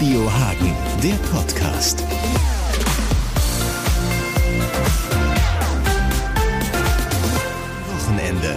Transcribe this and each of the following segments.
Radio Hagen, der Podcast. Wochenende.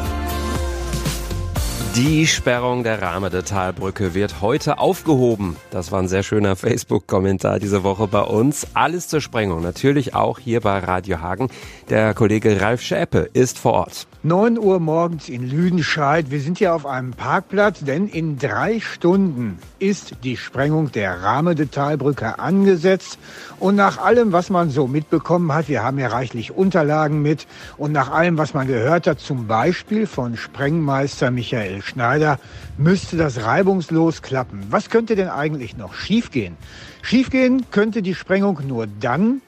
Die Sperrung der Rahmede Talbrücke wird heute aufgehoben. Das war ein sehr schöner Facebook-Kommentar diese Woche bei uns. Alles zur Sprengung, natürlich auch hier bei Radio Hagen. Der Kollege Ralf Schäpe ist vor Ort. 9 Uhr morgens in Lüdenscheid. Wir sind hier auf einem Parkplatz, denn in drei Stunden ist die Sprengung der Rahmede-Talbrücke angesetzt. Und nach allem, was man so mitbekommen hat, wir haben ja reichlich Unterlagen mit, und nach allem, was man gehört hat, zum Beispiel von Sprengmeister Michael Schneider, müsste das reibungslos klappen. Was könnte denn eigentlich noch schiefgehen? Schiefgehen könnte die Sprengung nur dann,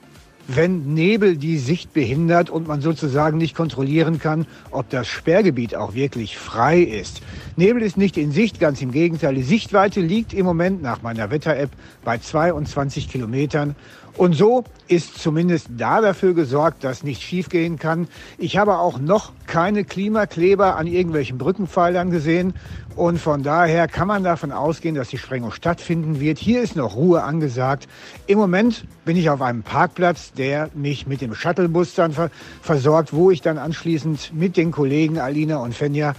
wenn Nebel die Sicht behindert und man sozusagen nicht kontrollieren kann, ob das Sperrgebiet auch wirklich frei ist. Nebel ist nicht in Sicht, ganz im Gegenteil. Die Sichtweite liegt im Moment nach meiner Wetter-App bei 22 Kilometern. Und so ist zumindest da dafür gesorgt, dass nichts schiefgehen kann. Ich habe auch noch keine Klimakleber an irgendwelchen Brückenpfeilern gesehen. Und von daher kann man davon ausgehen, dass die Sprengung stattfinden wird. Hier ist noch Ruhe angesagt. Im Moment bin ich auf einem Parkplatz, der mich mit dem Shuttlebus dann ver versorgt, wo ich dann anschließend mit den Kollegen Alina und Fenja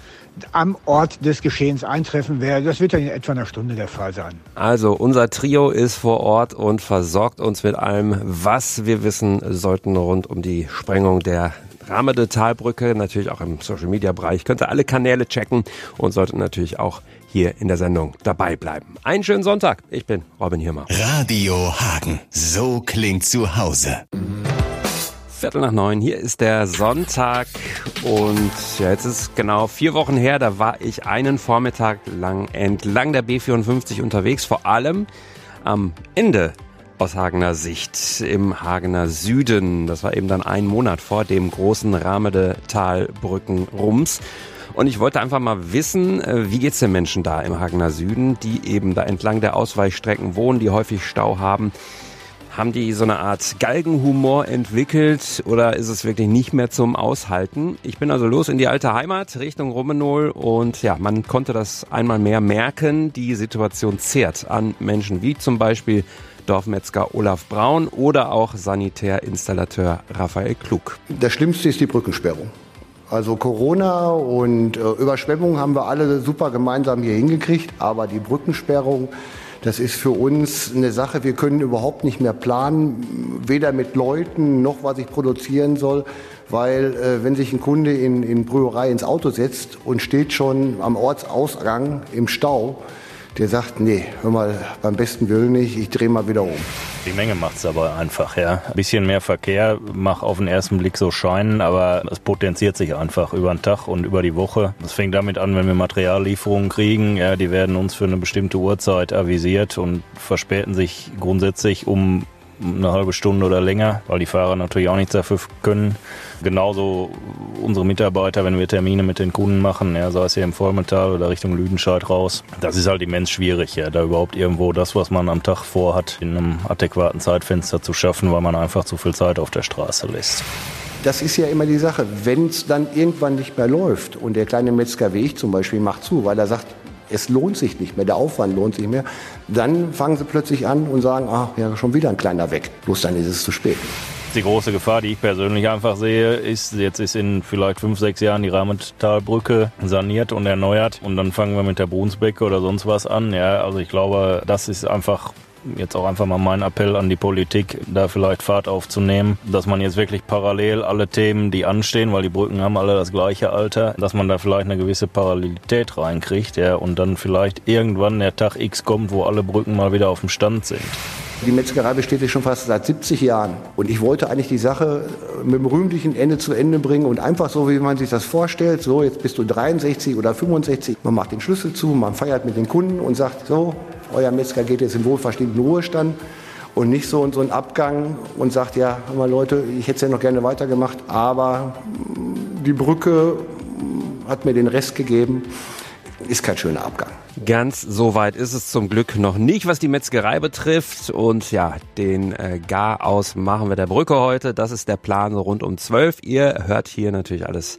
am Ort des Geschehens eintreffen werde. Das wird dann in etwa einer Stunde der Fall sein. Also unser Trio ist vor Ort und versorgt uns mit allem, was wir wissen sollten rund um die Sprengung der Ramede Talbrücke, natürlich auch im Social Media Bereich. Könnt ihr alle Kanäle checken und solltet natürlich auch hier in der Sendung dabei bleiben. Einen schönen Sonntag. Ich bin Robin Hirmer. Radio Hagen. So klingt zu Hause. Viertel nach neun, hier ist der Sonntag und ja, jetzt ist genau vier Wochen her, da war ich einen Vormittag lang entlang der B54 unterwegs, vor allem am Ende aus Hagener Sicht im Hagener Süden. Das war eben dann ein Monat vor dem großen Ramede-Talbrücken-Rums. Und ich wollte einfach mal wissen, äh, wie geht's den Menschen da im Hagener Süden, die eben da entlang der Ausweichstrecken wohnen, die häufig Stau haben. Haben die so eine Art Galgenhumor entwickelt oder ist es wirklich nicht mehr zum Aushalten? Ich bin also los in die alte Heimat Richtung Rummenol und ja, man konnte das einmal mehr merken. Die Situation zehrt an Menschen wie zum Beispiel Dorfmetzger Olaf Braun oder auch Sanitärinstallateur Raphael Klug. Das Schlimmste ist die Brückensperrung. Also Corona und äh, Überschwemmungen haben wir alle super gemeinsam hier hingekriegt, aber die Brückensperrung, das ist für uns eine Sache, wir können überhaupt nicht mehr planen, weder mit Leuten noch was ich produzieren soll, weil äh, wenn sich ein Kunde in, in Brüherei ins Auto setzt und steht schon am Ortsausgang im Stau, der sagt, nee, hör mal, beim besten Willen nicht, ich drehe mal wieder um. Die Menge macht's aber einfach, ja. Ein bisschen mehr Verkehr mag auf den ersten Blick so scheinen, aber es potenziert sich einfach über den Tag und über die Woche. Das fängt damit an, wenn wir Materiallieferungen kriegen, ja, die werden uns für eine bestimmte Uhrzeit avisiert und verspäten sich grundsätzlich um eine halbe Stunde oder länger, weil die Fahrer natürlich auch nichts dafür können. Genauso unsere Mitarbeiter, wenn wir Termine mit den Kunden machen, ja, sei es hier im Vollmetall oder Richtung Lüdenscheid raus, das ist halt immens schwierig, ja, da überhaupt irgendwo das, was man am Tag vorhat, in einem adäquaten Zeitfenster zu schaffen, weil man einfach zu viel Zeit auf der Straße lässt. Das ist ja immer die Sache, wenn es dann irgendwann nicht mehr läuft und der kleine Metzger wie ich zum Beispiel macht zu, weil er sagt, es lohnt sich nicht mehr, der Aufwand lohnt sich mehr, dann fangen sie plötzlich an und sagen, ah, ja, schon wieder ein kleiner weg. Bloß dann ist es zu spät. Die große Gefahr, die ich persönlich einfach sehe, ist, jetzt ist in vielleicht fünf, sechs Jahren die Rahmentalbrücke saniert und erneuert und dann fangen wir mit der Brunsbecke oder sonst was an. Ja, also ich glaube, das ist einfach jetzt auch einfach mal mein Appell an die Politik, da vielleicht Fahrt aufzunehmen, dass man jetzt wirklich parallel alle Themen, die anstehen, weil die Brücken haben alle das gleiche Alter, dass man da vielleicht eine gewisse Parallelität reinkriegt, ja, und dann vielleicht irgendwann der Tag X kommt, wo alle Brücken mal wieder auf dem Stand sind. Die Metzgerei besteht ja schon fast seit 70 Jahren. Und ich wollte eigentlich die Sache mit dem rühmlichen Ende zu Ende bringen und einfach so, wie man sich das vorstellt, so jetzt bist du 63 oder 65, man macht den Schlüssel zu, man feiert mit den Kunden und sagt, so, euer Metzger geht jetzt in wohlverstehenden Ruhestand und nicht so, so ein Abgang und sagt, ja, mal Leute, ich hätte es ja noch gerne weitergemacht, aber die Brücke hat mir den Rest gegeben. Ist kein schöner Abgang. Ganz so weit ist es zum Glück noch nicht, was die Metzgerei betrifft. Und ja, den äh, Garaus machen wir der Brücke heute. Das ist der Plan rund um 12. Ihr hört hier natürlich alles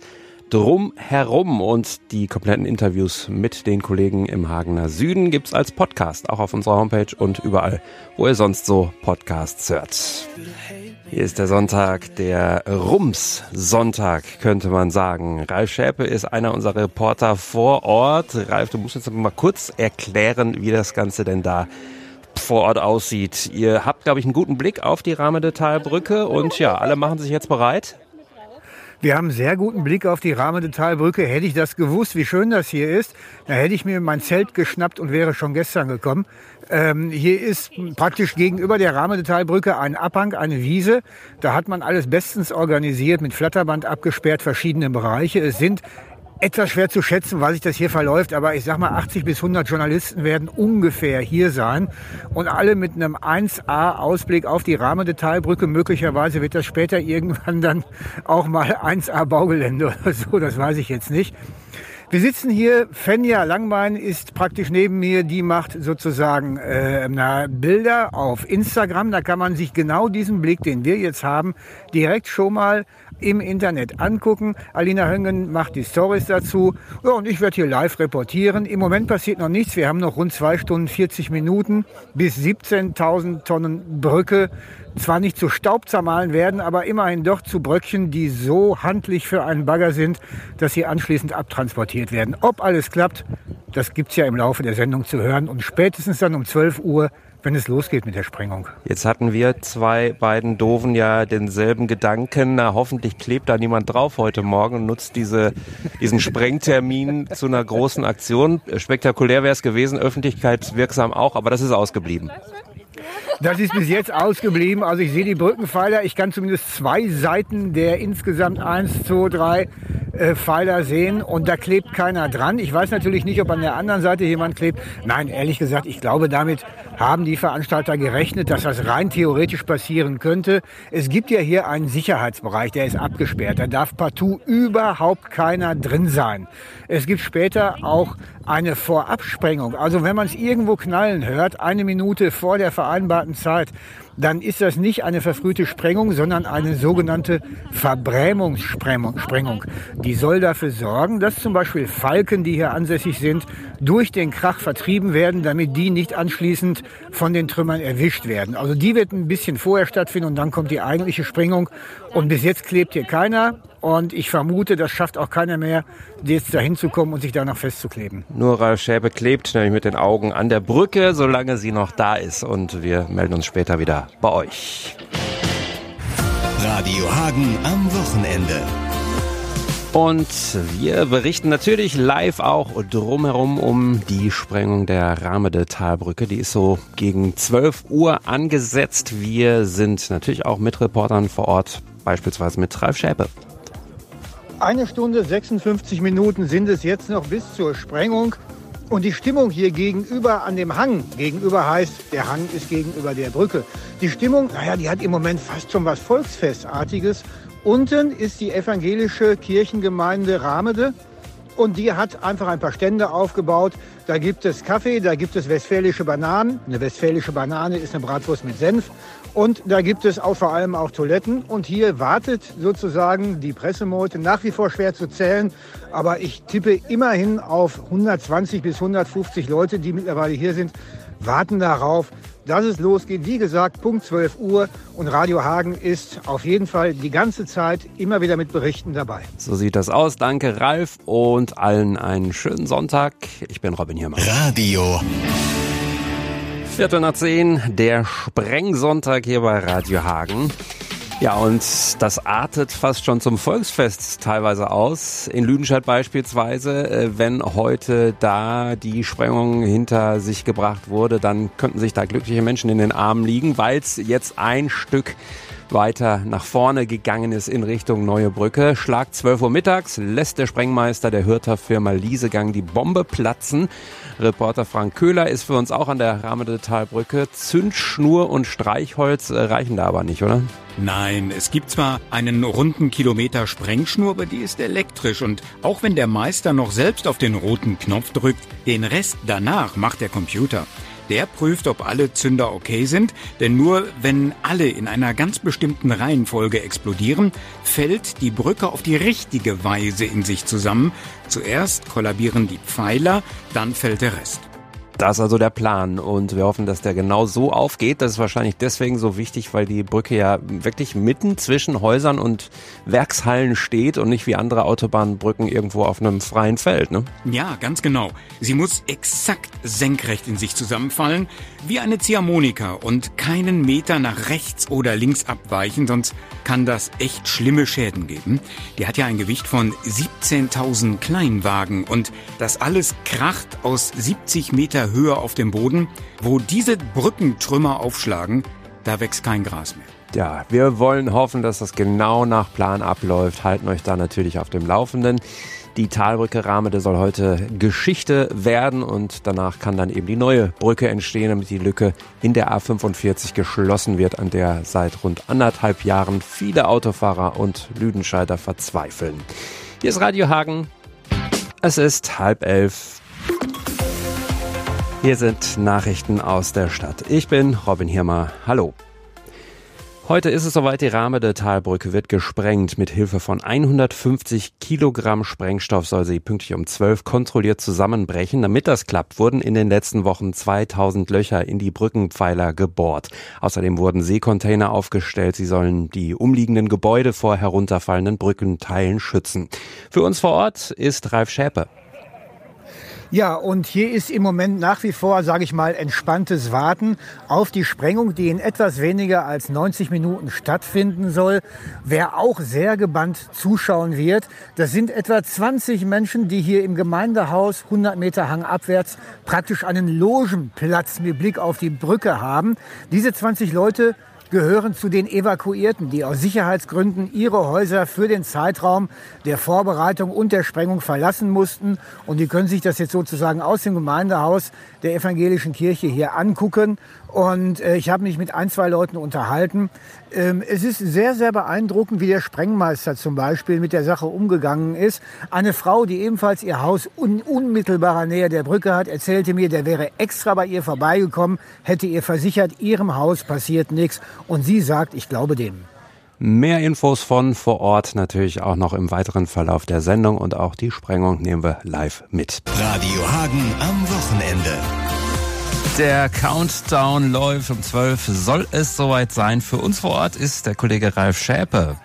drumherum. Und die kompletten Interviews mit den Kollegen im Hagener Süden gibt's als Podcast, auch auf unserer Homepage und überall, wo ihr sonst so Podcasts hört. Hier ist der Sonntag, der Rums-Sonntag, könnte man sagen. Ralf Schäpe ist einer unserer Reporter vor Ort. Ralf, du musst jetzt mal kurz erklären, wie das Ganze denn da vor Ort aussieht. Ihr habt, glaube ich, einen guten Blick auf die Rahmendetalbrücke und ja, alle machen sich jetzt bereit. Wir haben einen sehr guten Blick auf die Rahmendetalbrücke. Hätte ich das gewusst, wie schön das hier ist, dann hätte ich mir mein Zelt geschnappt und wäre schon gestern gekommen. Ähm, hier ist praktisch gegenüber der Rahmendetalbrücke ein Abhang, eine Wiese. Da hat man alles bestens organisiert, mit Flatterband abgesperrt, verschiedene Bereiche. Es sind etwas schwer zu schätzen, weil sich das hier verläuft, aber ich sag mal, 80 bis 100 Journalisten werden ungefähr hier sein und alle mit einem 1A-Ausblick auf die Rahmendetailbrücke. Möglicherweise wird das später irgendwann dann auch mal 1A-Baugelände oder so, das weiß ich jetzt nicht. Wir sitzen hier, Fenja Langbein ist praktisch neben mir, die macht sozusagen äh, na, Bilder auf Instagram. Da kann man sich genau diesen Blick, den wir jetzt haben, direkt schon mal im Internet angucken. Alina Höngen macht die Stories dazu. Ja, und ich werde hier live reportieren. Im Moment passiert noch nichts. Wir haben noch rund zwei Stunden 40 Minuten bis 17.000 Tonnen Brücke zwar nicht zu Staub zermahlen werden, aber immerhin doch zu Bröckchen, die so handlich für einen Bagger sind, dass sie anschließend abtransportiert werden. Ob alles klappt, das gibt es ja im Laufe der Sendung zu hören. Und spätestens dann um 12 Uhr wenn es losgeht mit der Sprengung. Jetzt hatten wir zwei beiden Doofen ja denselben Gedanken. Na, hoffentlich klebt da niemand drauf heute Morgen und nutzt diese, diesen Sprengtermin zu einer großen Aktion. Spektakulär wäre es gewesen, öffentlichkeitswirksam auch, aber das ist ausgeblieben. Das ist bis jetzt ausgeblieben. Also ich sehe die Brückenpfeiler. Ich kann zumindest zwei Seiten der insgesamt eins, zwei, drei äh, Pfeiler sehen und da klebt keiner dran. Ich weiß natürlich nicht, ob an der anderen Seite jemand klebt. Nein, ehrlich gesagt, ich glaube, damit haben die Veranstalter gerechnet, dass das rein theoretisch passieren könnte. Es gibt ja hier einen Sicherheitsbereich, der ist abgesperrt. Da darf partout überhaupt keiner drin sein. Es gibt später auch eine Vorabsprengung. Also wenn man es irgendwo knallen hört, eine Minute vor der vereinbarten Zeit, dann ist das nicht eine verfrühte Sprengung, sondern eine sogenannte Verbrämungssprengung. Die soll dafür sorgen, dass zum Beispiel Falken, die hier ansässig sind, durch den Krach vertrieben werden, damit die nicht anschließend von den Trümmern erwischt werden. Also die wird ein bisschen vorher stattfinden und dann kommt die eigentliche Sprengung. Und bis jetzt klebt hier keiner. Und ich vermute, das schafft auch keiner mehr, jetzt dahin zu kommen und sich da noch festzukleben. Nur Ralf Schäbe klebt nämlich mit den Augen an der Brücke, solange sie noch da ist. Und wir melden uns später wieder bei euch. Radio Hagen am Wochenende. Und wir berichten natürlich live auch drumherum um die Sprengung der Rahmede Talbrücke. Die ist so gegen 12 Uhr angesetzt. Wir sind natürlich auch mit Reportern vor Ort, beispielsweise mit Ralf Schäpe. Eine Stunde 56 Minuten sind es jetzt noch bis zur Sprengung. Und die Stimmung hier gegenüber an dem Hang, gegenüber heißt, der Hang ist gegenüber der Brücke. Die Stimmung, naja, die hat im Moment fast schon was Volksfestartiges. Unten ist die evangelische Kirchengemeinde Ramede und die hat einfach ein paar Stände aufgebaut. Da gibt es Kaffee, da gibt es westfälische Bananen. Eine westfälische Banane ist eine Bratwurst mit Senf. Und da gibt es auch vor allem auch Toiletten. Und hier wartet sozusagen die Pressemeute nach wie vor schwer zu zählen. Aber ich tippe immerhin auf 120 bis 150 Leute, die mittlerweile hier sind, warten darauf, dass es losgeht. Wie gesagt, Punkt 12 Uhr und Radio Hagen ist auf jeden Fall die ganze Zeit immer wieder mit Berichten dabei. So sieht das aus. Danke Ralf und allen einen schönen Sonntag. Ich bin Robin Hiermann. Radio Viertel nach zehn, der Sprengsonntag hier bei Radio Hagen. Ja, und das artet fast schon zum Volksfest teilweise aus. In Lüdenscheid beispielsweise, äh, wenn heute da die Sprengung hinter sich gebracht wurde, dann könnten sich da glückliche Menschen in den Armen liegen, weil es jetzt ein Stück weiter nach vorne gegangen ist in Richtung Neue Brücke. Schlag 12 Uhr mittags lässt der Sprengmeister der Hürter Firma Liesegang die Bombe platzen. Reporter Frank Köhler ist für uns auch an der Rahmendetalbrücke. Zündschnur und Streichholz äh, reichen da aber nicht, oder? Nein, es gibt zwar einen runden Kilometer Sprengschnur, aber die ist elektrisch und auch wenn der Meister noch selbst auf den roten Knopf drückt, den Rest danach macht der Computer. Der prüft, ob alle Zünder okay sind, denn nur wenn alle in einer ganz bestimmten Reihenfolge explodieren, fällt die Brücke auf die richtige Weise in sich zusammen. Zuerst kollabieren die Pfeiler, dann fällt der Rest. Das ist also der Plan und wir hoffen, dass der genau so aufgeht. Das ist wahrscheinlich deswegen so wichtig, weil die Brücke ja wirklich mitten zwischen Häusern und Werkshallen steht und nicht wie andere Autobahnbrücken irgendwo auf einem freien Feld. Ne? Ja, ganz genau. Sie muss exakt senkrecht in sich zusammenfallen, wie eine Ziehharmonika und keinen Meter nach rechts oder links abweichen, sonst kann das echt schlimme Schäden geben. Die hat ja ein Gewicht von 17.000 Kleinwagen und das alles kracht aus 70 Meter Höhe auf dem Boden. Wo diese Brückentrümmer aufschlagen, da wächst kein Gras mehr. Ja, wir wollen hoffen, dass das genau nach Plan abläuft. Halten euch da natürlich auf dem Laufenden. Die Talbrücke Rahmede soll heute Geschichte werden und danach kann dann eben die neue Brücke entstehen, damit die Lücke in der A45 geschlossen wird, an der seit rund anderthalb Jahren viele Autofahrer und Lüdenscheider verzweifeln. Hier ist Radio Hagen. Es ist halb elf. Hier sind Nachrichten aus der Stadt. Ich bin Robin Hirmer. Hallo. Heute ist es soweit, die Rahme der Talbrücke wird gesprengt. Mit Hilfe von 150 Kilogramm Sprengstoff soll sie pünktlich um 12 kontrolliert zusammenbrechen. Damit das klappt, wurden in den letzten Wochen 2000 Löcher in die Brückenpfeiler gebohrt. Außerdem wurden Seekontainer aufgestellt. Sie sollen die umliegenden Gebäude vor herunterfallenden Brückenteilen schützen. Für uns vor Ort ist Ralf Schäpe. Ja, und hier ist im Moment nach wie vor, sage ich mal, entspanntes Warten auf die Sprengung, die in etwas weniger als 90 Minuten stattfinden soll. Wer auch sehr gebannt zuschauen wird, das sind etwa 20 Menschen, die hier im Gemeindehaus 100 Meter Hang abwärts praktisch einen Logenplatz mit Blick auf die Brücke haben. Diese 20 Leute gehören zu den Evakuierten, die aus Sicherheitsgründen ihre Häuser für den Zeitraum der Vorbereitung und der Sprengung verlassen mussten. Und die können sich das jetzt sozusagen aus dem Gemeindehaus der evangelischen Kirche hier angucken. Und äh, ich habe mich mit ein, zwei Leuten unterhalten. Ähm, es ist sehr, sehr beeindruckend, wie der Sprengmeister zum Beispiel mit der Sache umgegangen ist. Eine Frau, die ebenfalls ihr Haus in unmittelbarer Nähe der Brücke hat, erzählte mir, der wäre extra bei ihr vorbeigekommen, hätte ihr versichert, ihrem Haus passiert nichts. Und sie sagt, ich glaube dem. Mehr Infos von vor Ort natürlich auch noch im weiteren Verlauf der Sendung und auch die Sprengung nehmen wir live mit. Radio Hagen am Wochenende. Der Countdown läuft um 12. Soll es soweit sein? Für uns vor Ort ist der Kollege Ralf Schäpe.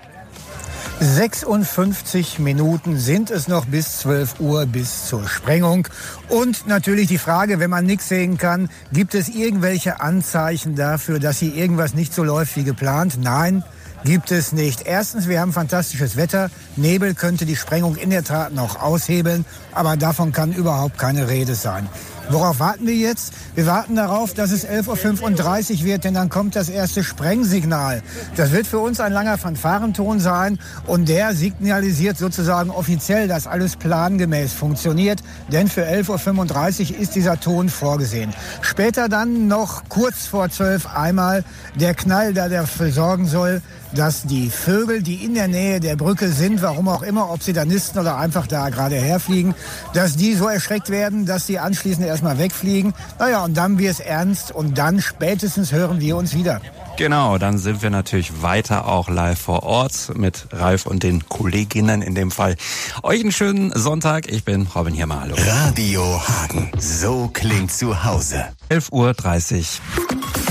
56 Minuten sind es noch bis 12 Uhr bis zur Sprengung. Und natürlich die Frage, wenn man nichts sehen kann, gibt es irgendwelche Anzeichen dafür, dass hier irgendwas nicht so läuft wie geplant? Nein, gibt es nicht. Erstens, wir haben fantastisches Wetter. Nebel könnte die Sprengung in der Tat noch aushebeln, aber davon kann überhaupt keine Rede sein. Worauf warten wir jetzt? Wir warten darauf, dass es 11.35 Uhr wird, denn dann kommt das erste Sprengsignal. Das wird für uns ein langer Fanfarenton sein und der signalisiert sozusagen offiziell, dass alles plangemäß funktioniert, denn für 11.35 Uhr ist dieser Ton vorgesehen. Später dann noch kurz vor 12 einmal der Knall, der dafür sorgen soll, dass die Vögel, die in der Nähe der Brücke sind, warum auch immer, ob sie da nisten oder einfach da gerade herfliegen, dass die so erschreckt werden, dass sie anschließend erstmal wegfliegen. Naja, und dann wird es ernst und dann spätestens hören wir uns wieder. Genau, dann sind wir natürlich weiter auch live vor Ort mit Ralf und den Kolleginnen in dem Fall. Euch einen schönen Sonntag. Ich bin Robin Hirmer. Hallo. Radio Hagen. So klingt zu Hause. 11.30 Uhr.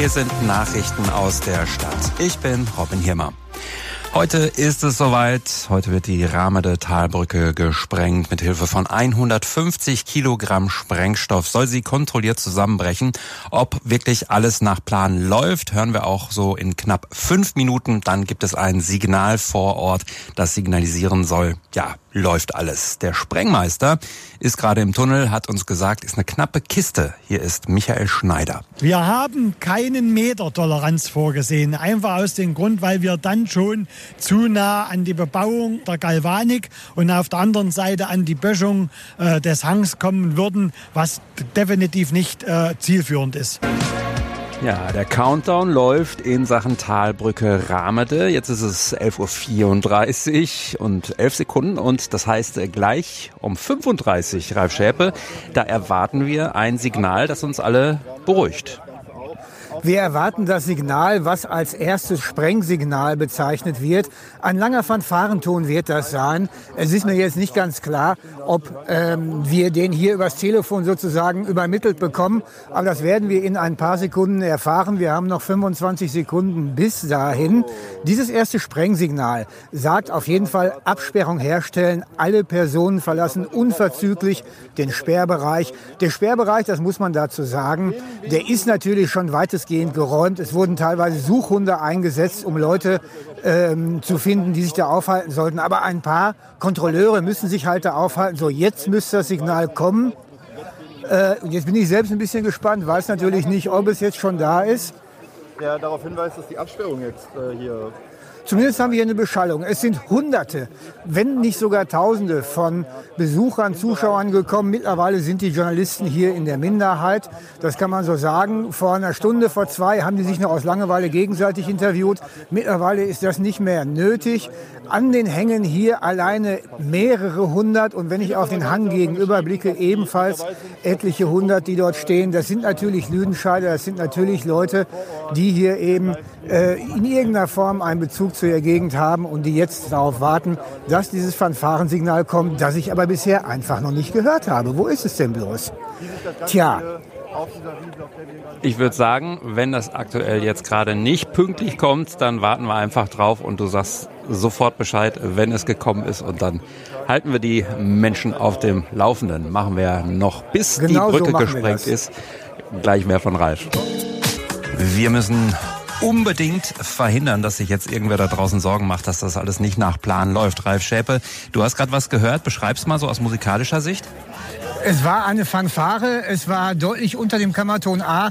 Hier sind Nachrichten aus der Stadt. Ich bin Robin Hirmer. Heute ist es soweit. Heute wird die Rahmede Talbrücke gesprengt. Mit Hilfe von 150 Kilogramm Sprengstoff soll sie kontrolliert zusammenbrechen. Ob wirklich alles nach Plan läuft, hören wir auch so in knapp fünf Minuten. Dann gibt es ein Signal vor Ort, das signalisieren soll, ja, läuft alles. Der Sprengmeister ist gerade im Tunnel, hat uns gesagt, ist eine knappe Kiste. Hier ist Michael Schneider. Wir haben keinen Meter Toleranz vorgesehen. Einfach aus dem Grund, weil wir dann schon zu nah an die Bebauung der Galvanik und auf der anderen Seite an die Böschung äh, des Hangs kommen würden, was definitiv nicht äh, zielführend ist. Ja, der Countdown läuft in Sachen Talbrücke Ramede. Jetzt ist es 11.34 Uhr und 11 Sekunden und das heißt gleich um 35 Ralf Schäpe. Da erwarten wir ein Signal, das uns alle beruhigt. Wir erwarten das Signal, was als erstes Sprengsignal bezeichnet wird. Ein langer Fanfarenton wird das sein. Es ist mir jetzt nicht ganz klar, ob ähm, wir den hier übers Telefon sozusagen übermittelt bekommen. Aber das werden wir in ein paar Sekunden erfahren. Wir haben noch 25 Sekunden bis dahin. Dieses erste Sprengsignal sagt auf jeden Fall Absperrung herstellen, alle Personen verlassen unverzüglich den Sperrbereich. Der Sperrbereich, das muss man dazu sagen, der ist natürlich schon weitestgehend weitestgehend geräumt. Es wurden teilweise Suchhunde eingesetzt, um Leute ähm, zu finden, die sich da aufhalten sollten. Aber ein paar Kontrolleure müssen sich halt da aufhalten. So, jetzt müsste das Signal kommen. Äh, jetzt bin ich selbst ein bisschen gespannt, weiß natürlich nicht, ob es jetzt schon da ist. Der darauf hinweist, dass die Absperrung jetzt äh, hier Zumindest haben wir hier eine Beschallung. Es sind Hunderte, wenn nicht sogar Tausende von Besuchern, Zuschauern gekommen. Mittlerweile sind die Journalisten hier in der Minderheit. Das kann man so sagen. Vor einer Stunde, vor zwei haben die sich noch aus Langeweile gegenseitig interviewt. Mittlerweile ist das nicht mehr nötig. An den Hängen hier alleine mehrere hundert und wenn ich auf den Hang gegenüber blicke, ebenfalls etliche hundert, die dort stehen. Das sind natürlich Lüdenscheider, das sind natürlich Leute, die hier eben äh, in irgendeiner Form einen Bezug zu der Gegend haben und die jetzt darauf warten, dass dieses Fanfarensignal kommt, das ich aber bisher einfach noch nicht gehört habe. Wo ist es denn bloß? Tja. Ich würde sagen, wenn das aktuell jetzt gerade nicht pünktlich kommt, dann warten wir einfach drauf und du sagst sofort Bescheid, wenn es gekommen ist und dann halten wir die Menschen auf dem Laufenden. Machen wir noch, bis genau die Brücke so gesprengt ist. Gleich mehr von Ralf. Wir müssen unbedingt verhindern, dass sich jetzt irgendwer da draußen Sorgen macht, dass das alles nicht nach Plan läuft. Ralf Schäpe, du hast gerade was gehört. Beschreib's mal so aus musikalischer Sicht. Es war eine Fanfare, es war deutlich unter dem Kammerton A.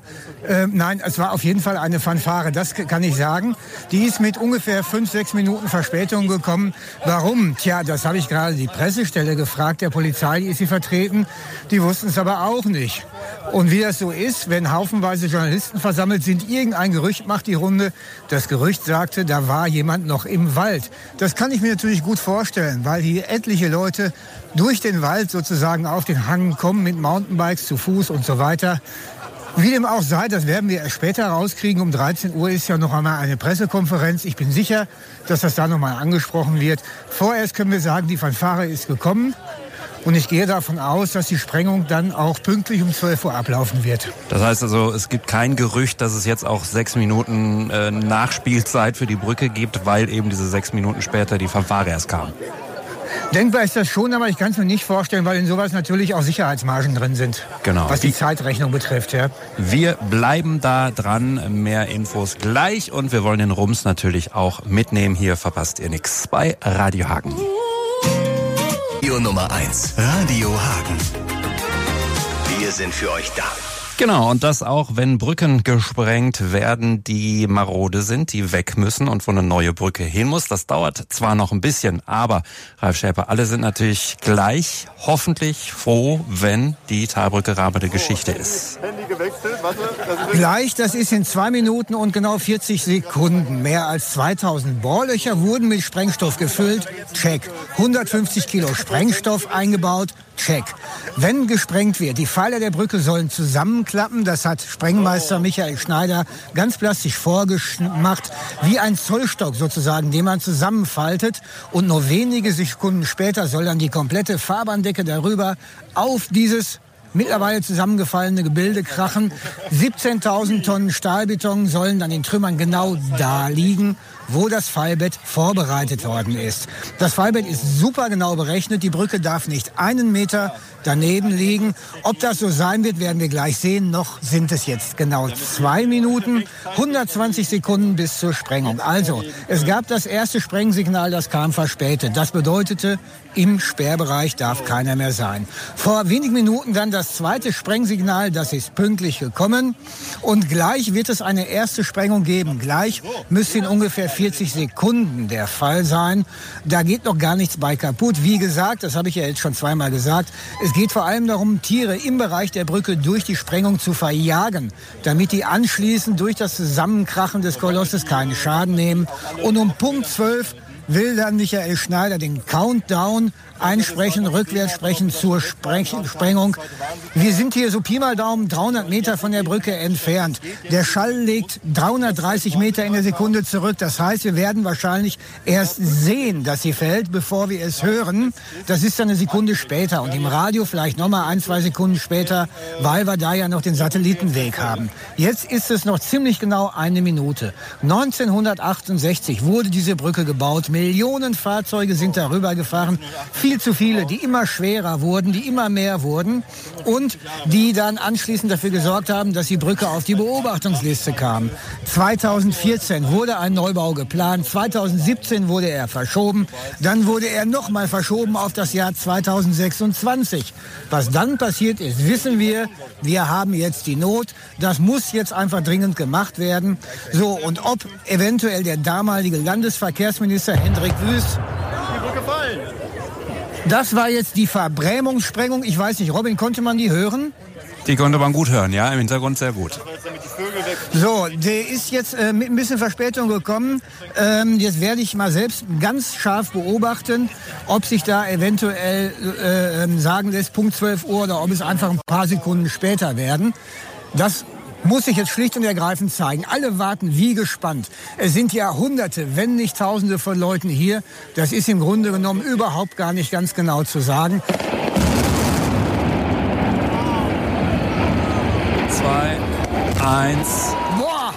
Äh, nein, es war auf jeden Fall eine Fanfare, das kann ich sagen. Die ist mit ungefähr fünf, sechs Minuten Verspätung gekommen. Warum? Tja, das habe ich gerade die Pressestelle gefragt, der Polizei, die ist sie vertreten. Die wussten es aber auch nicht. Und wie das so ist, wenn haufenweise Journalisten versammelt sind, irgendein Gerücht macht die Runde. Das Gerücht sagte, da war jemand noch im Wald. Das kann ich mir natürlich gut vorstellen, weil hier etliche Leute durch den Wald sozusagen auf den Hang kommen mit Mountainbikes zu Fuß und so weiter. Wie dem auch sei, das werden wir später rauskriegen. Um 13 Uhr ist ja noch einmal eine Pressekonferenz. Ich bin sicher, dass das da noch mal angesprochen wird. Vorerst können wir sagen, die Fanfare ist gekommen. Und ich gehe davon aus, dass die Sprengung dann auch pünktlich um 12 Uhr ablaufen wird. Das heißt also, es gibt kein Gerücht, dass es jetzt auch sechs Minuten äh, Nachspielzeit für die Brücke gibt, weil eben diese sechs Minuten später die Fanfare erst kam. Denkbar ist das schon, aber ich kann es mir nicht vorstellen, weil in sowas natürlich auch Sicherheitsmargen drin sind. Genau. Was die Zeitrechnung betrifft, ja. Wir bleiben da dran. Mehr Infos gleich und wir wollen den Rums natürlich auch mitnehmen. Hier verpasst ihr nichts bei Radio Hagen. Nummer 1, Radio Hagen. Wir sind für euch da. Genau, und das auch, wenn Brücken gesprengt werden, die marode sind, die weg müssen und wo eine neue Brücke hin muss. Das dauert zwar noch ein bisschen, aber Ralf Schäper, alle sind natürlich gleich hoffentlich froh, wenn die Talbrücke Raberde Geschichte ist. Gleich, das ist in zwei Minuten und genau 40 Sekunden. Mehr als 2000 Bohrlöcher wurden mit Sprengstoff gefüllt. Check. 150 Kilo Sprengstoff eingebaut. Check. Wenn gesprengt wird, die Pfeiler der Brücke sollen zusammenklappen. Das hat Sprengmeister Michael Schneider ganz plastisch vorgemacht, wie ein Zollstock sozusagen, den man zusammenfaltet. Und nur wenige Sekunden später soll dann die komplette Fahrbahndecke darüber auf dieses mittlerweile zusammengefallene Gebilde krachen. 17.000 Tonnen Stahlbeton sollen dann in Trümmern genau da liegen, wo das Fallbett vorbereitet worden ist. Das Fallbett ist super genau berechnet. Die Brücke darf nicht einen Meter daneben liegen. Ob das so sein wird, werden wir gleich sehen. Noch sind es jetzt genau zwei Minuten, 120 Sekunden bis zur Sprengung. Also, es gab das erste Sprengsignal, das kam verspätet. Das bedeutete, im Sperrbereich darf keiner mehr sein. Vor wenigen Minuten dann das zweite Sprengsignal, das ist pünktlich gekommen. Und gleich wird es eine erste Sprengung geben. Gleich müsste in ungefähr 40 Sekunden der Fall sein. Da geht noch gar nichts bei kaputt. Wie gesagt, das habe ich ja jetzt schon zweimal gesagt, es geht vor allem darum, Tiere im Bereich der Brücke durch die Sprengung zu verjagen, damit die anschließend durch das Zusammenkrachen des Kolosses keinen Schaden nehmen. Und um Punkt 12 will dann Michael Schneider den Countdown einsprechen, rückwärts sprechen zur Sprengung. Wir sind hier so Pi mal Daumen 300 Meter von der Brücke entfernt. Der Schall legt 330 Meter in der Sekunde zurück. Das heißt, wir werden wahrscheinlich erst sehen, dass sie fällt, bevor wir es hören. Das ist dann eine Sekunde später und im Radio vielleicht noch mal ein, zwei Sekunden später, weil wir da ja noch den Satellitenweg haben. Jetzt ist es noch ziemlich genau eine Minute. 1968 wurde diese Brücke gebaut. Millionen Fahrzeuge sind darüber gefahren. Viel viel zu viele, die immer schwerer wurden, die immer mehr wurden und die dann anschließend dafür gesorgt haben, dass die Brücke auf die Beobachtungsliste kam. 2014 wurde ein Neubau geplant, 2017 wurde er verschoben, dann wurde er nochmal verschoben auf das Jahr 2026. Was dann passiert ist, wissen wir. Wir haben jetzt die Not. Das muss jetzt einfach dringend gemacht werden. So, und ob eventuell der damalige Landesverkehrsminister Hendrik Wüst. Das war jetzt die Verbrämungssprengung. Ich weiß nicht, Robin, konnte man die hören? Die konnte man gut hören, ja, im Hintergrund sehr gut. So, der ist jetzt äh, mit ein bisschen Verspätung gekommen. Ähm, jetzt werde ich mal selbst ganz scharf beobachten, ob sich da eventuell äh, ähm, sagen lässt, Punkt 12 Uhr oder ob es einfach ein paar Sekunden später werden. Das muss sich jetzt schlicht und ergreifend zeigen. Alle warten wie gespannt. Es sind ja Hunderte, wenn nicht Tausende von Leuten hier. Das ist im Grunde genommen überhaupt gar nicht ganz genau zu sagen. Zwei, eins. Boah!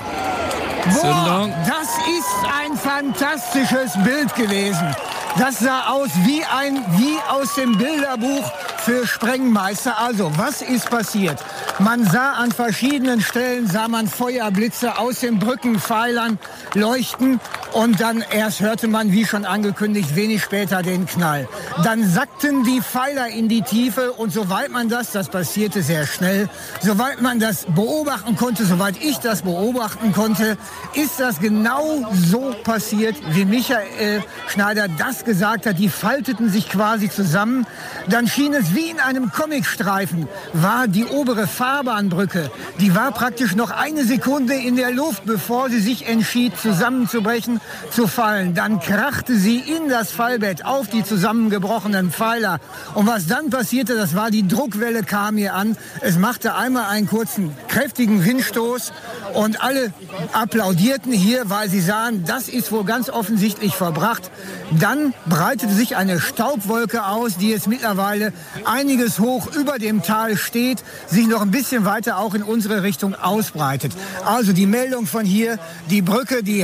Boah, das ist ein fantastisches Bild gewesen. Das sah aus wie ein, wie aus dem Bilderbuch für Sprengmeister. Also, was ist passiert? Man sah an verschiedenen Stellen, sah man Feuerblitze aus den Brückenpfeilern leuchten und dann erst hörte man, wie schon angekündigt, wenig später den Knall. Dann sackten die Pfeiler in die Tiefe und soweit man das, das passierte sehr schnell, soweit man das beobachten konnte, soweit ich das beobachten konnte, ist das genau so passiert, wie Michael Schneider das gesagt hat. Die falteten sich quasi zusammen. Dann schien es wie in einem Comicstreifen, war die obere Fahrbahnbrücke, die war praktisch noch eine Sekunde in der Luft, bevor sie sich entschied, zusammenzubrechen, zu fallen. Dann krachte sie in das Fallbett auf die zusammengebrochenen Pfeiler. Und was dann passierte, das war die Druckwelle kam hier an. Es machte einmal einen kurzen, kräftigen Windstoß und alle applaudierten hier, weil sie sahen, das ist wohl ganz offensichtlich verbracht. Dann breitete sich eine Staubwolke aus, die jetzt mittlerweile einiges hoch über dem Tal steht, sich noch ein bisschen weiter auch in unsere Richtung ausbreitet. Also die Meldung von hier, die Brücke, die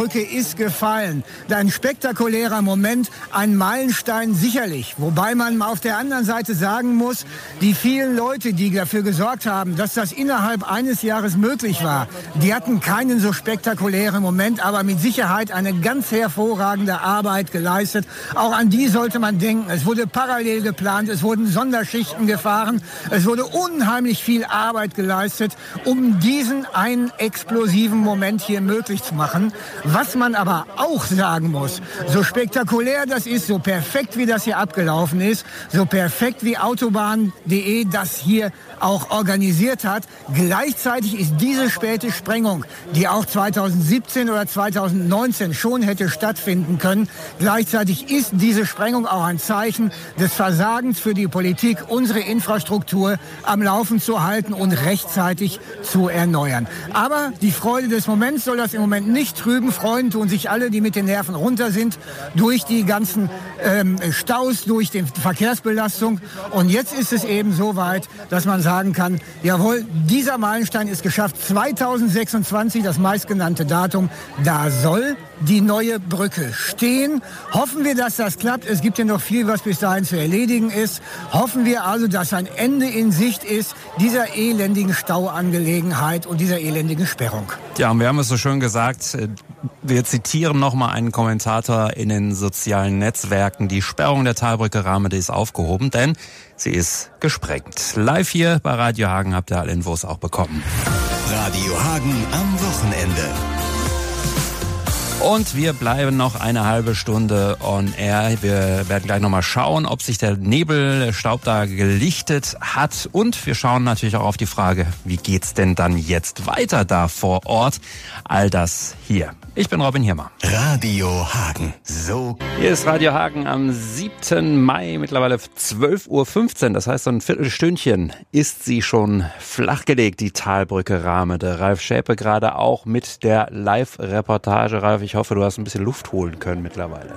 Rahmedetailbrücke ist gefallen. Ein spektakulärer Moment, ein Meilenstein sicherlich. Wobei man auf der anderen Seite sagen muss, die vielen Leute, die dafür gesorgt haben, dass das innerhalb eines Jahres möglich war, die hatten keinen so spektakulären Moment, aber mit Sicherheit eine ganz hervorragende Arbeit geleistet. Auch an die sollte man denken. Es wurde parallel geplant, es wurden Sonderschichten gefahren, es wurde unheimlich viel Arbeit geleistet, um diesen einen explosiven Moment hier möglich zu machen. Was man aber auch sagen muss, so spektakulär das ist, so perfekt wie das hier abgelaufen ist, so perfekt wie Autobahn.de das hier auch organisiert hat, gleichzeitig ist diese späte Sprengung, die auch 2017 oder 2019 schon hätte stattfinden können, gleichzeitig ist diese Sprengung auch ein Zeichen des Versagens für die Politik, unsere Infrastruktur am Laufen zu halten und rechtzeitig zu erneuern. Aber die Freude des Moments soll das im Moment nicht trüben. Freuen tun sich alle, die mit den Nerven runter sind, durch die ganzen ähm, Staus, durch die Verkehrsbelastung. Und jetzt ist es eben so weit, dass man sagen kann, jawohl, dieser Meilenstein ist geschafft. 2026, das meistgenannte Datum, da soll die neue Brücke stehen. Hoffen wir, dass das klappt. Es gibt ja noch viel, was bis dahin zu erledigen ist. Hoffen wir also, dass ein Ende in Sicht ist dieser elendigen Stauangelegenheit und dieser elendigen Sperrung. Ja, und wir haben es so schön gesagt. Wir zitieren nochmal einen Kommentator in den sozialen Netzwerken. Die Sperrung der Talbrücke Rahmede ist aufgehoben, denn sie ist gesprengt. Live hier bei Radio Hagen habt ihr alle Infos auch bekommen. Radio Hagen am Wochenende. Und wir bleiben noch eine halbe Stunde on air. Wir werden gleich nochmal schauen, ob sich der Nebelstaub da gelichtet hat. Und wir schauen natürlich auch auf die Frage, wie geht's denn dann jetzt weiter da vor Ort? All das hier. Ich bin Robin Hirmer. Radio Hagen. So. Hier ist Radio Hagen am 7. Mai, mittlerweile 12.15 Uhr. Das heißt, so ein Viertelstündchen ist sie schon flachgelegt, die Talbrücke Rahmede. Ralf Schäpe gerade auch mit der Live-Reportage. Ralf, ich hoffe, du hast ein bisschen Luft holen können mittlerweile.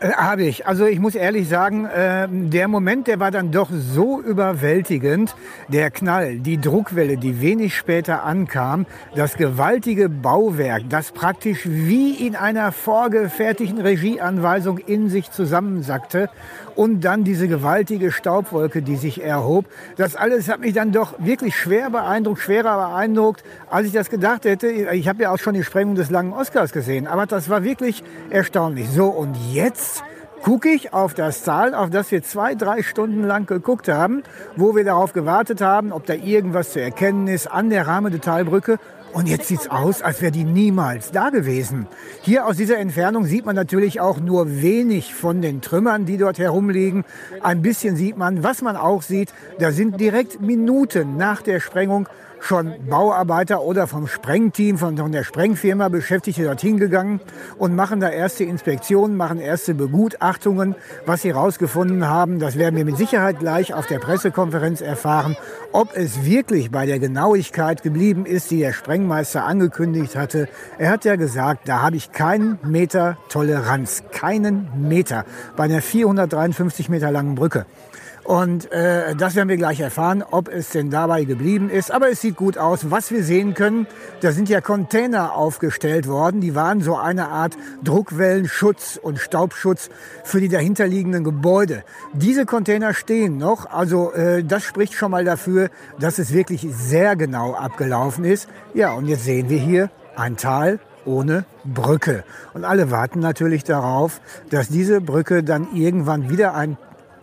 Äh, Habe ich. Also ich muss ehrlich sagen, äh, der Moment, der war dann doch so überwältigend. Der Knall, die Druckwelle, die wenig später ankam, das gewaltige Bauwerk, das praktisch wie in einer vorgefertigten Regieanweisung in sich zusammensackte und dann diese gewaltige Staubwolke, die sich erhob. Das alles hat mich dann doch wirklich schwer beeindruckt, schwerer beeindruckt, als ich das gedacht hätte. Ich habe ja auch schon die Sprengung des langen Oscars gesehen, aber das war wirklich erstaunlich. So, und jetzt gucke ich auf das Tal, auf das wir zwei, drei Stunden lang geguckt haben, wo wir darauf gewartet haben, ob da irgendwas zu erkennen ist an der Talbrücke. Und jetzt sieht's aus, als wäre die niemals da gewesen. Hier aus dieser Entfernung sieht man natürlich auch nur wenig von den Trümmern, die dort herumliegen. Ein bisschen sieht man, was man auch sieht, da sind direkt Minuten nach der Sprengung schon Bauarbeiter oder vom Sprengteam, von, der Sprengfirma Beschäftigte dorthin gegangen und machen da erste Inspektionen, machen erste Begutachtungen. Was sie herausgefunden haben, das werden wir mit Sicherheit gleich auf der Pressekonferenz erfahren, ob es wirklich bei der Genauigkeit geblieben ist, die der Sprengmeister angekündigt hatte. Er hat ja gesagt, da habe ich keinen Meter Toleranz, keinen Meter bei einer 453 Meter langen Brücke. Und äh, das werden wir gleich erfahren, ob es denn dabei geblieben ist. Aber es sieht gut aus. Was wir sehen können, da sind ja Container aufgestellt worden. Die waren so eine Art Druckwellenschutz und Staubschutz für die dahinterliegenden Gebäude. Diese Container stehen noch. Also äh, das spricht schon mal dafür, dass es wirklich sehr genau abgelaufen ist. Ja, und jetzt sehen wir hier ein Tal ohne Brücke. Und alle warten natürlich darauf, dass diese Brücke dann irgendwann wieder ein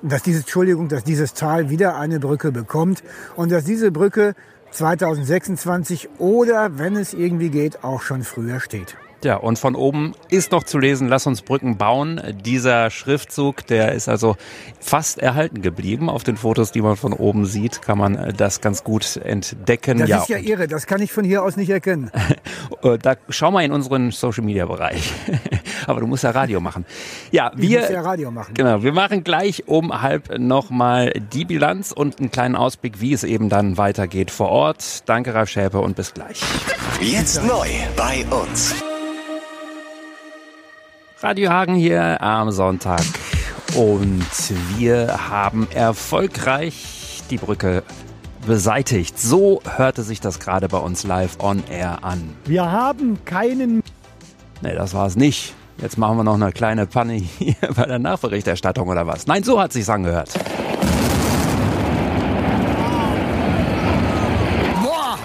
dass dieses, Entschuldigung, dass dieses Tal wieder eine Brücke bekommt und dass diese Brücke 2026 oder, wenn es irgendwie geht, auch schon früher steht. Ja, und von oben ist noch zu lesen, lass uns Brücken bauen. Dieser Schriftzug, der ist also fast erhalten geblieben. Auf den Fotos, die man von oben sieht, kann man das ganz gut entdecken. Das ja, ist ja irre, das kann ich von hier aus nicht erkennen. da schau mal in unseren Social Media Bereich. Aber du musst ja Radio machen. Ja, wir. Ich muss ja Radio machen. Genau, wir machen gleich um halb nochmal die Bilanz und einen kleinen Ausblick, wie es eben dann weitergeht vor Ort. Danke, Ralf Schäpe, und bis gleich. Jetzt neu bei uns. Radio Hagen hier am Sonntag. Und wir haben erfolgreich die Brücke beseitigt. So hörte sich das gerade bei uns live on air an. Wir haben keinen. Nee, das war es nicht. Jetzt machen wir noch eine kleine Panne hier bei der Nachberichterstattung oder was? Nein, so hat sich's angehört. Boah,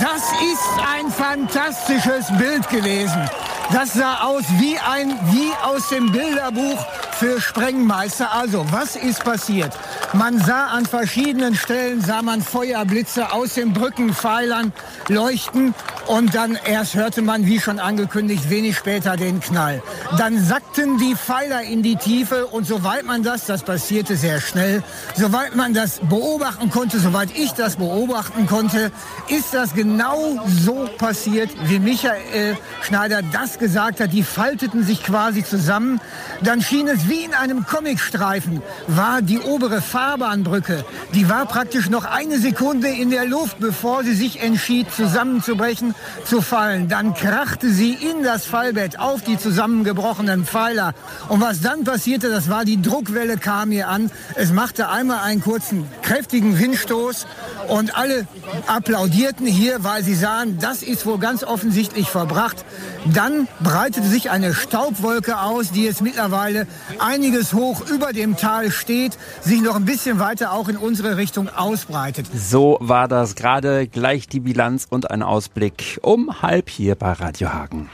das ist ein fantastisches Bild gewesen. Das sah aus wie ein, wie aus dem Bilderbuch für Sprengmeister. Also, was ist passiert? Man sah an verschiedenen Stellen, sah man Feuerblitze aus den Brückenpfeilern leuchten und dann erst hörte man, wie schon angekündigt, wenig später den Knall. Dann sackten die Pfeiler in die Tiefe und soweit man das, das passierte sehr schnell, soweit man das beobachten konnte, soweit ich das beobachten konnte, ist das genau so passiert, wie Michael Schneider das gesagt hat. Die falteten sich quasi zusammen. Dann schien es wie in einem Comicstreifen, war die obere Fahrbahnbrücke, die war praktisch noch eine Sekunde in der Luft, bevor sie sich entschied, zusammenzubrechen, zu fallen. Dann krachte sie in das Fallbett auf die zusammengebrochenen Pfeiler. Und was dann passierte, das war die Druckwelle kam hier an. Es machte einmal einen kurzen, kräftigen Windstoß und alle applaudierten hier, weil sie sahen, das ist wohl ganz offensichtlich verbracht. Dann breitete sich eine Staubwolke aus, die jetzt mittlerweile einiges hoch über dem Tal steht, sich noch ein bisschen weiter auch in unsere Richtung ausbreitet. So war das gerade gleich die Bilanz und ein Ausblick um halb hier bei Radio Hagen.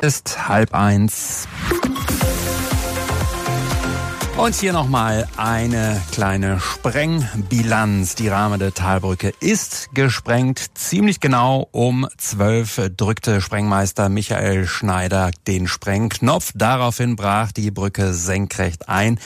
Ist halb eins. Und hier nochmal eine kleine Sprengbilanz. Die Rahmen der Talbrücke ist gesprengt. Ziemlich genau um zwölf drückte Sprengmeister Michael Schneider den Sprengknopf. Daraufhin brach die Brücke senkrecht ein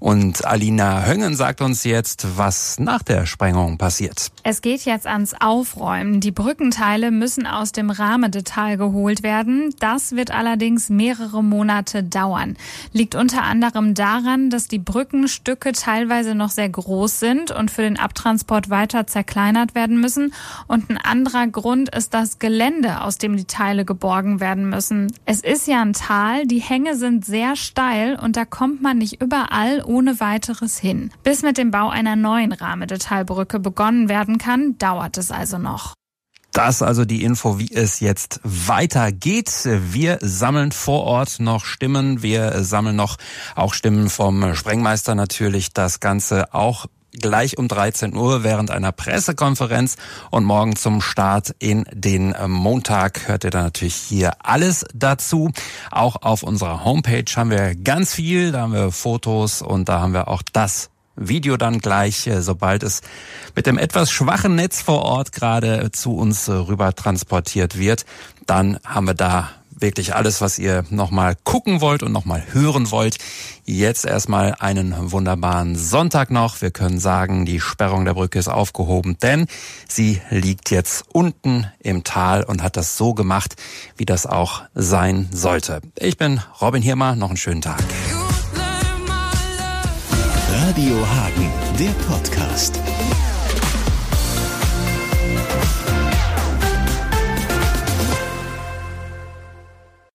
und Alina Höngen sagt uns jetzt, was nach der Sprengung passiert. Es geht jetzt ans Aufräumen. Die Brückenteile müssen aus dem Rahmedetal geholt werden. Das wird allerdings mehrere Monate dauern. Liegt unter anderem daran, dass die Brückenstücke teilweise noch sehr groß sind und für den Abtransport weiter zerkleinert werden müssen. Und ein anderer Grund ist das Gelände, aus dem die Teile geborgen werden müssen. Es ist ja ein Tal, die Hänge sind sehr steil und da kommt man nicht überall ohne weiteres hin. Bis mit dem Bau einer neuen Rahmedetailbrücke begonnen werden kann, dauert es also noch. Das also die Info, wie es jetzt weitergeht. Wir sammeln vor Ort noch Stimmen. Wir sammeln noch auch Stimmen vom Sprengmeister natürlich. Das Ganze auch gleich um 13 Uhr während einer Pressekonferenz und morgen zum Start in den äh, Montag hört ihr dann natürlich hier alles dazu. Auch auf unserer Homepage haben wir ganz viel, da haben wir Fotos und da haben wir auch das Video dann gleich, äh, sobald es mit dem etwas schwachen Netz vor Ort gerade zu uns äh, rüber transportiert wird. Dann haben wir da wirklich alles, was ihr nochmal gucken wollt und nochmal hören wollt. Jetzt erstmal einen wunderbaren Sonntag noch. Wir können sagen, die Sperrung der Brücke ist aufgehoben, denn sie liegt jetzt unten im Tal und hat das so gemacht, wie das auch sein sollte. Ich bin Robin Hirmer, noch einen schönen Tag. Radio Hagen, der Podcast.